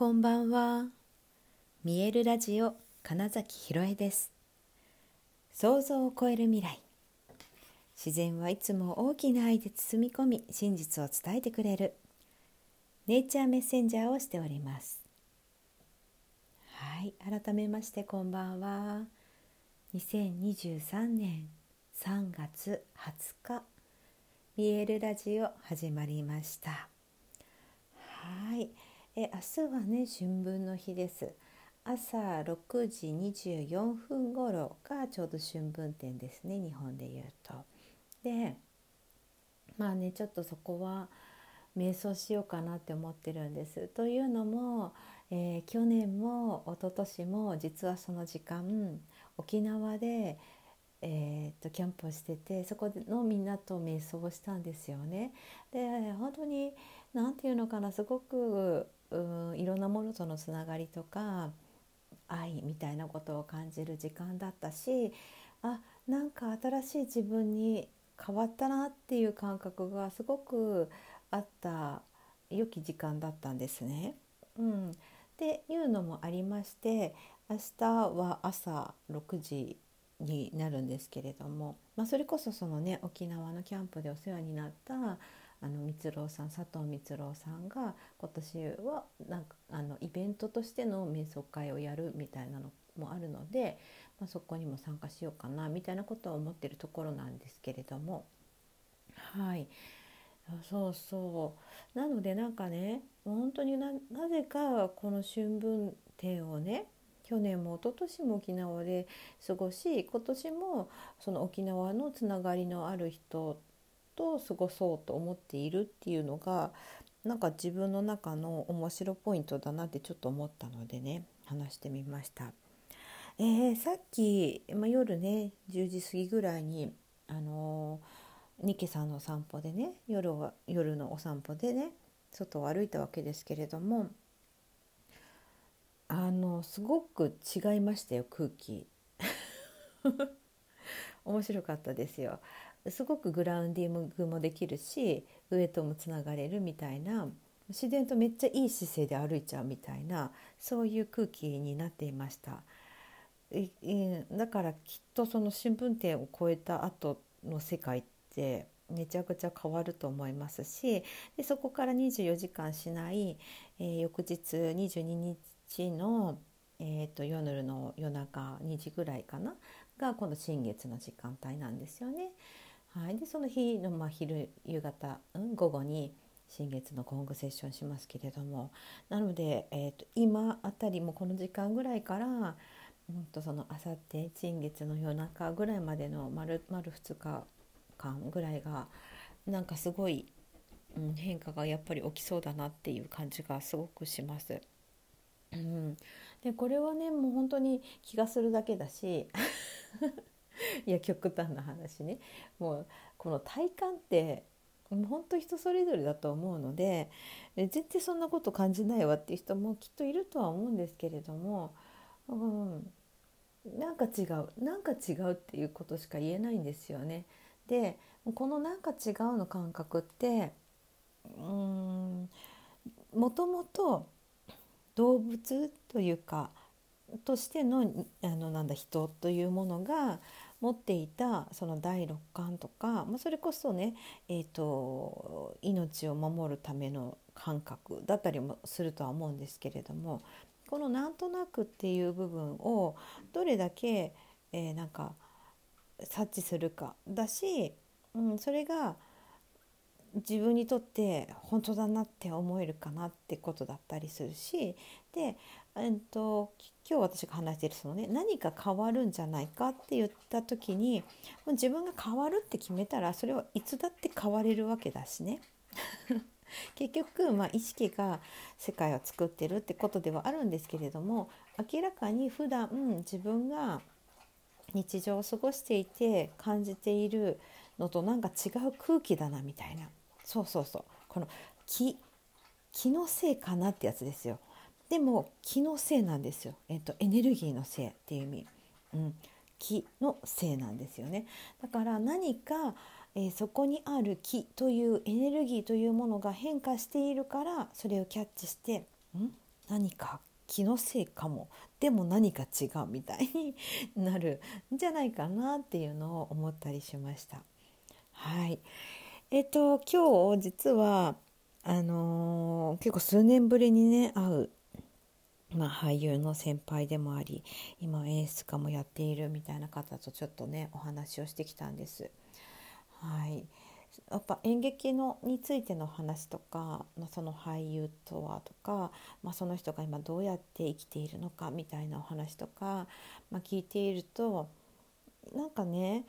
こんばんは。見えるラジオ金崎ひろえです。想像を超える未来。自然はいつも大きな愛で包み込み、真実を伝えてくれる。ネイチャーメッセンジャーをしております。はい、改めましてこんばんは。2023年3月20日、見えるラジオ始まりました。はい。え明日はね春分の日です朝6時24分頃がちょうど春分点ですね日本でいうと。でまあねちょっとそこは瞑想しようかなって思ってるんです。というのも、えー、去年も一昨年も実はその時間沖縄で、えー、とキャンプをしててそこのみんなと瞑想をしたんですよね。で本当に何て言うのかなすごくうんいろんなものとのつながりとか愛みたいなことを感じる時間だったしあなんか新しい自分に変わったなっていう感覚がすごくあった良き時間だったんですね。うん、っていうのもありまして明日は朝6時になるんですけれども、まあ、それこそそのね沖縄のキャンプでお世話になったあの光郎さん佐藤光郎さんが今年はなんかあのイベントとしての瞑想会をやるみたいなのもあるので、まあ、そこにも参加しようかなみたいなことを思ってるところなんですけれども。はい。そうそう。なのでなんかね本当になぜかこの春分展をね去年も一昨年も沖縄で過ごし今年もその沖縄のつながりのある人と過ごそうと思っているっていうのがなんか自分の中の面白ポイントだなってちょっと思ったのでね話してみました。えー、さっき、まあ、夜ね10時過ぎぐらいにあのー、ニケさんの散歩でね夜は夜のお散歩でね外を歩いたわけですけれどもあのすごく違いましたよ空気 面白かったですよすごくグラウンディングもできるし上ともつながれるみたいな自然とめっちゃいい姿勢で歩いちゃうみたいなそういう空気になっていました。だからきっとその新聞店を超えた後の世界ってめちゃくちゃ変わると思いますしでそこから24時間しない、えー、翌日22日の、えーと夜の夜中2時ぐらいかなが今度新月の時間帯なんですよね。はい、でその日の、まあ、昼夕方、うん、午後に新月のゴングセッションしますけれども。なので、えーと、今あたりもこの時間ぐらいから、うんと、そのあさって新月の夜中ぐらいまでの丸丸2日間ぐらいがなんかすごい、うん、変化がやっぱり起きそうだなっていう感じがすごくします。うん、でこれはねもう本当に気がするだけだし。いや極端な話ねもうこの体感って本当人それぞれだと思うので全然そんなこと感じないわっていう人もきっといるとは思うんですけれども、うん、なんか違うなんか違うっていうことしか言えないんですよね。でこのなんか違うの感覚ってうんもともと動物というかとしてのあのなんだ人というものが持っていたその第六感とか、まあ、それこそね、えーと、命を守るための感覚だったりもするとは思うんですけれどもこのなんとなくっていう部分をどれだけ、えー、なんか察知するかだし、うん、それが自分にとって本当だなって思えるかなってことだったりするしで、えっと、今日私が話しているそのね何か変わるんじゃないかって言った時にもう自分が変わるって決めたらそれはいつだって変われるわけだしね。結局、まあ、意識が世界を作ってるってことではあるんですけれども明らかに普段自分が日常を過ごしていて感じているのとなんか違う空気だなみたいな。そうそうそう。この気気のせいかなってやつですよ。でも気のせいなんですよ、えっと、エネルギーのせいっていう意味、うん、気のせいなんですよね。だから何か、えー、そこにある気というエネルギーというものが変化しているからそれをキャッチしてん？何か気のせいかも。でも何か違うみたいに なるんじゃないかなっていうのを思ったりしました。はい。えっ、と今日実はあのー、結構数年ぶりにね会う、まあ、俳優の先輩でもあり今演出家もやっているみたいな方とちょっとねお話をしてきたんです。はいやっぱ演劇のについての話とか、まあ、その俳優とはとか、まあ、その人が今どうやって生きているのかみたいなお話とか、まあ、聞いているとなんかね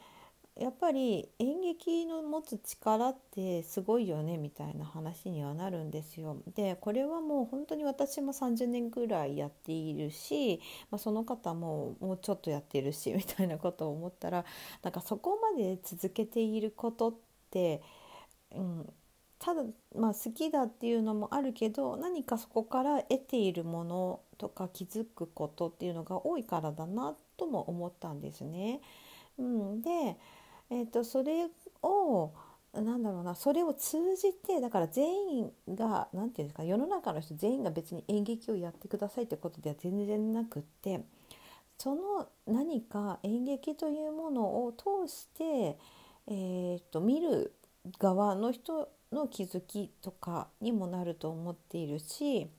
やっぱり演劇の持つ力ってすごいよねみたいな話にはなるんですよ。でこれはもう本当に私も30年ぐらいやっているし、まあ、その方ももうちょっとやってるし みたいなことを思ったらなんかそこまで続けていることって、うん、ただ、まあ、好きだっていうのもあるけど何かそこから得ているものとか気づくことっていうのが多いからだなとも思ったんですね。うん、でえーと、それをなんだろうなそれを通じてだから全員が何て言うんですか世の中の人全員が別に演劇をやってくださいってことでは全然なくってその何か演劇というものを通して、えーと、見る側の人の気づきとかにもなると思っているし、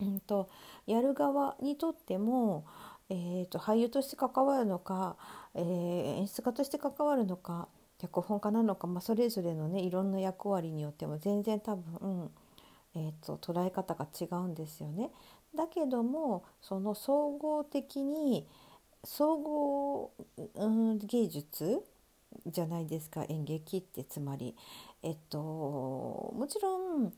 うんと、やる側にとってもえーと、俳優として関わるのか、えー、演出家として関わるのか脚本家なのか、まあ、それぞれのねいろんな役割によっても全然多分、えーと、捉え方が違うんですよね。だけどもその総合的に総合、うん、芸術じゃないですか演劇ってつまり。えっともちろん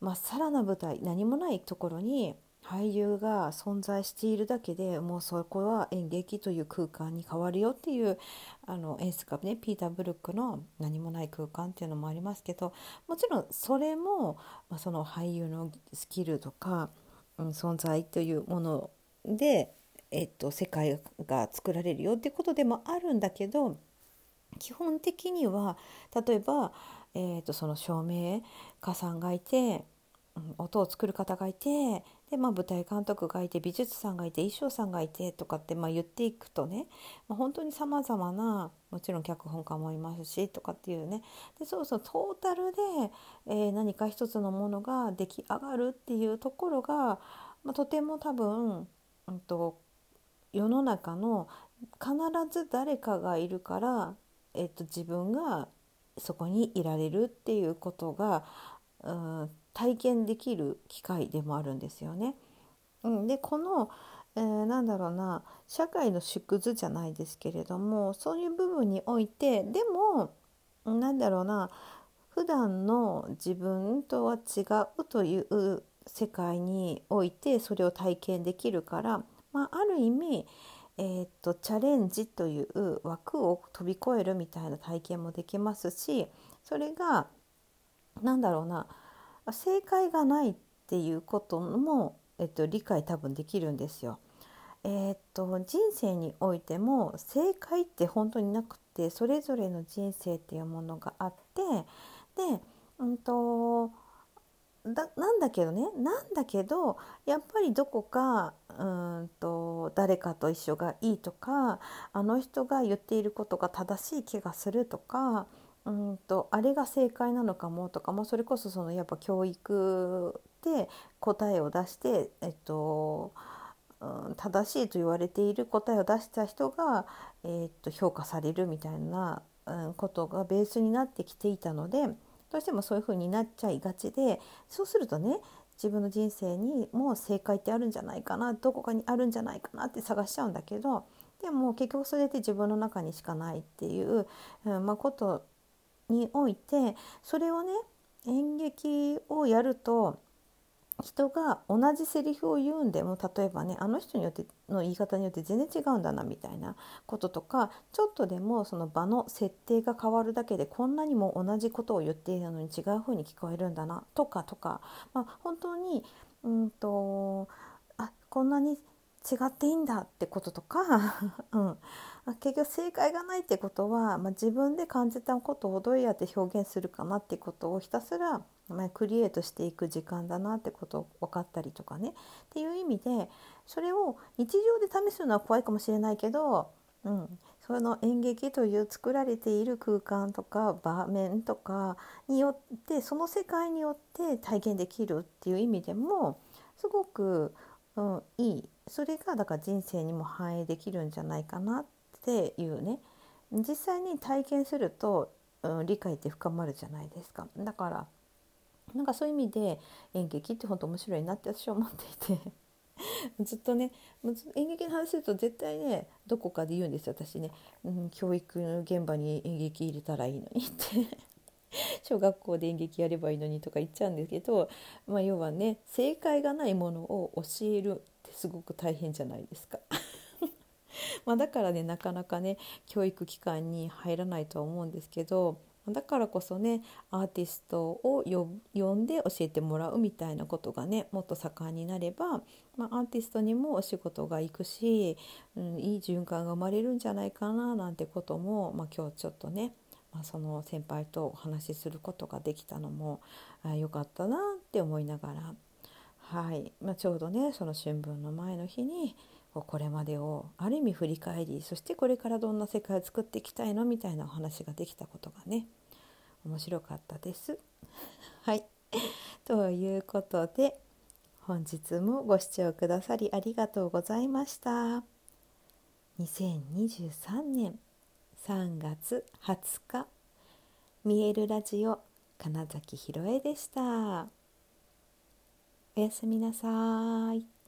まっさらな舞台何もないところに俳優が存在しているだけでもうそこは演劇という空間に変わるよっていうあの演出家ねピーター・ブルックの「何もない空間」っていうのもありますけどもちろんそれも、まあ、その俳優のスキルとか、うん、存在というもので、えっと、世界が作られるよっていうことでもあるんだけど基本的には例えば、えっと、その照明家さんがいて音を作る方がいてで、まあ、舞台監督がいて美術さんがいて衣装さんがいてとかって、まあ、言っていくとね、まあ、本当にさまざまなもちろん脚本家もいますしとかっていうね。でそうそうトータルで、えー、何か一つのものが出来上がるっていうところが、まあ、とても多分、うんと、世の中の必ず誰かがいるから、えっと、自分がそこにいられるっていうことが、うん、体験できる機会でもあるんですよね。うん、でこの、えー、なんだろうな社会の縮図じゃないですけれどもそういう部分においてでもなんだろうな普段の自分とは違うという世界においてそれを体験できるから、まあ、ある意味、えー、っとチャレンジという枠を飛び越えるみたいな体験もできますしそれが何だろうな正解がないっていうことも、えっと、理解多分できるんですよ。え、っと人生においても正解って本当になくてそれぞれの人生っていうものがあってで、うんとだなんだけどねなんだけどやっぱりどこかうんと誰かと一緒がいいとかあの人が言っていることが正しい気がするとかうんとあれが正解なのかもとかもそれこそそのやっぱ教育で答えを出して、えっとうん、正しいと言われている答えを出した人が、えっと、評価されるみたいな、うん、ことがベースになってきていたのでどうしてもそういうふうになっちゃいがちでそうするとね自分の人生にもう正解ってあるんじゃないかなどこかにあるんじゃないかなって探しちゃうんだけどでも結局それって自分の中にしかないっていう、うんまあ、ことにおいてそれをね演劇をやると人が同じセリフを言うんでも例えばねあの人によっての言い方によって全然違うんだなみたいなこととかちょっとでもその場の設定が変わるだけでこんなにも同じことを言っているのに違う風に聞こえるんだなとかとか、まあ、本当にうんとあこんなに違っていいんだってこととか、うん、結局正解がないってことは、まあ、自分で感じたことをどうやって表現するかなってことをひたすらまあ、クリエイトしていく時間だなってことを分かったりとかね。っていう意味でそれを日常で試すのは怖いかもしれないけど、うん、その演劇という作られている空間とか場面とかによってその世界によって体験できるっていう意味でもすごく、うん、いいそれがだから人生にも反映できるんじゃないかなっていうね。実際に体験すると、うん、理解って深まるじゃないですか。だからなんかそういう意味で演劇って本当面白いなって私は思っていて。ずっとね演劇の話すると絶対ねどこかで言うんですよ私ね、うん、教育現場に演劇入れたらいいのにって。小学校で演劇やればいいのにとか言っちゃうんですけど、まあ、要はね正解がないものを教えるってすごく大変じゃないですか。まだからねなかなかね教育機関に入らないとは思うんですけどだからこそねアーティストを呼んで教えてもらうみたいなことがねもっと盛んになれば、まあ、アーティストにもお仕事が行くし、うん、いい循環が生まれるんじゃないかななんてことも、まあ、今日ちょっとね、まあ、その先輩とお話しすることができたのもあよかったなって思いながら、はいまあ、ちょうどねその春分の前の日にこれまでをある意味振り返りそしてこれからどんな世界を作っていきたいのみたいなお話ができたことがね面白かったです。はい ということで本日もご視聴くださりありがとうございました。2023年3月20日見えるラジオ金崎ひろえでした。おやすみなさい。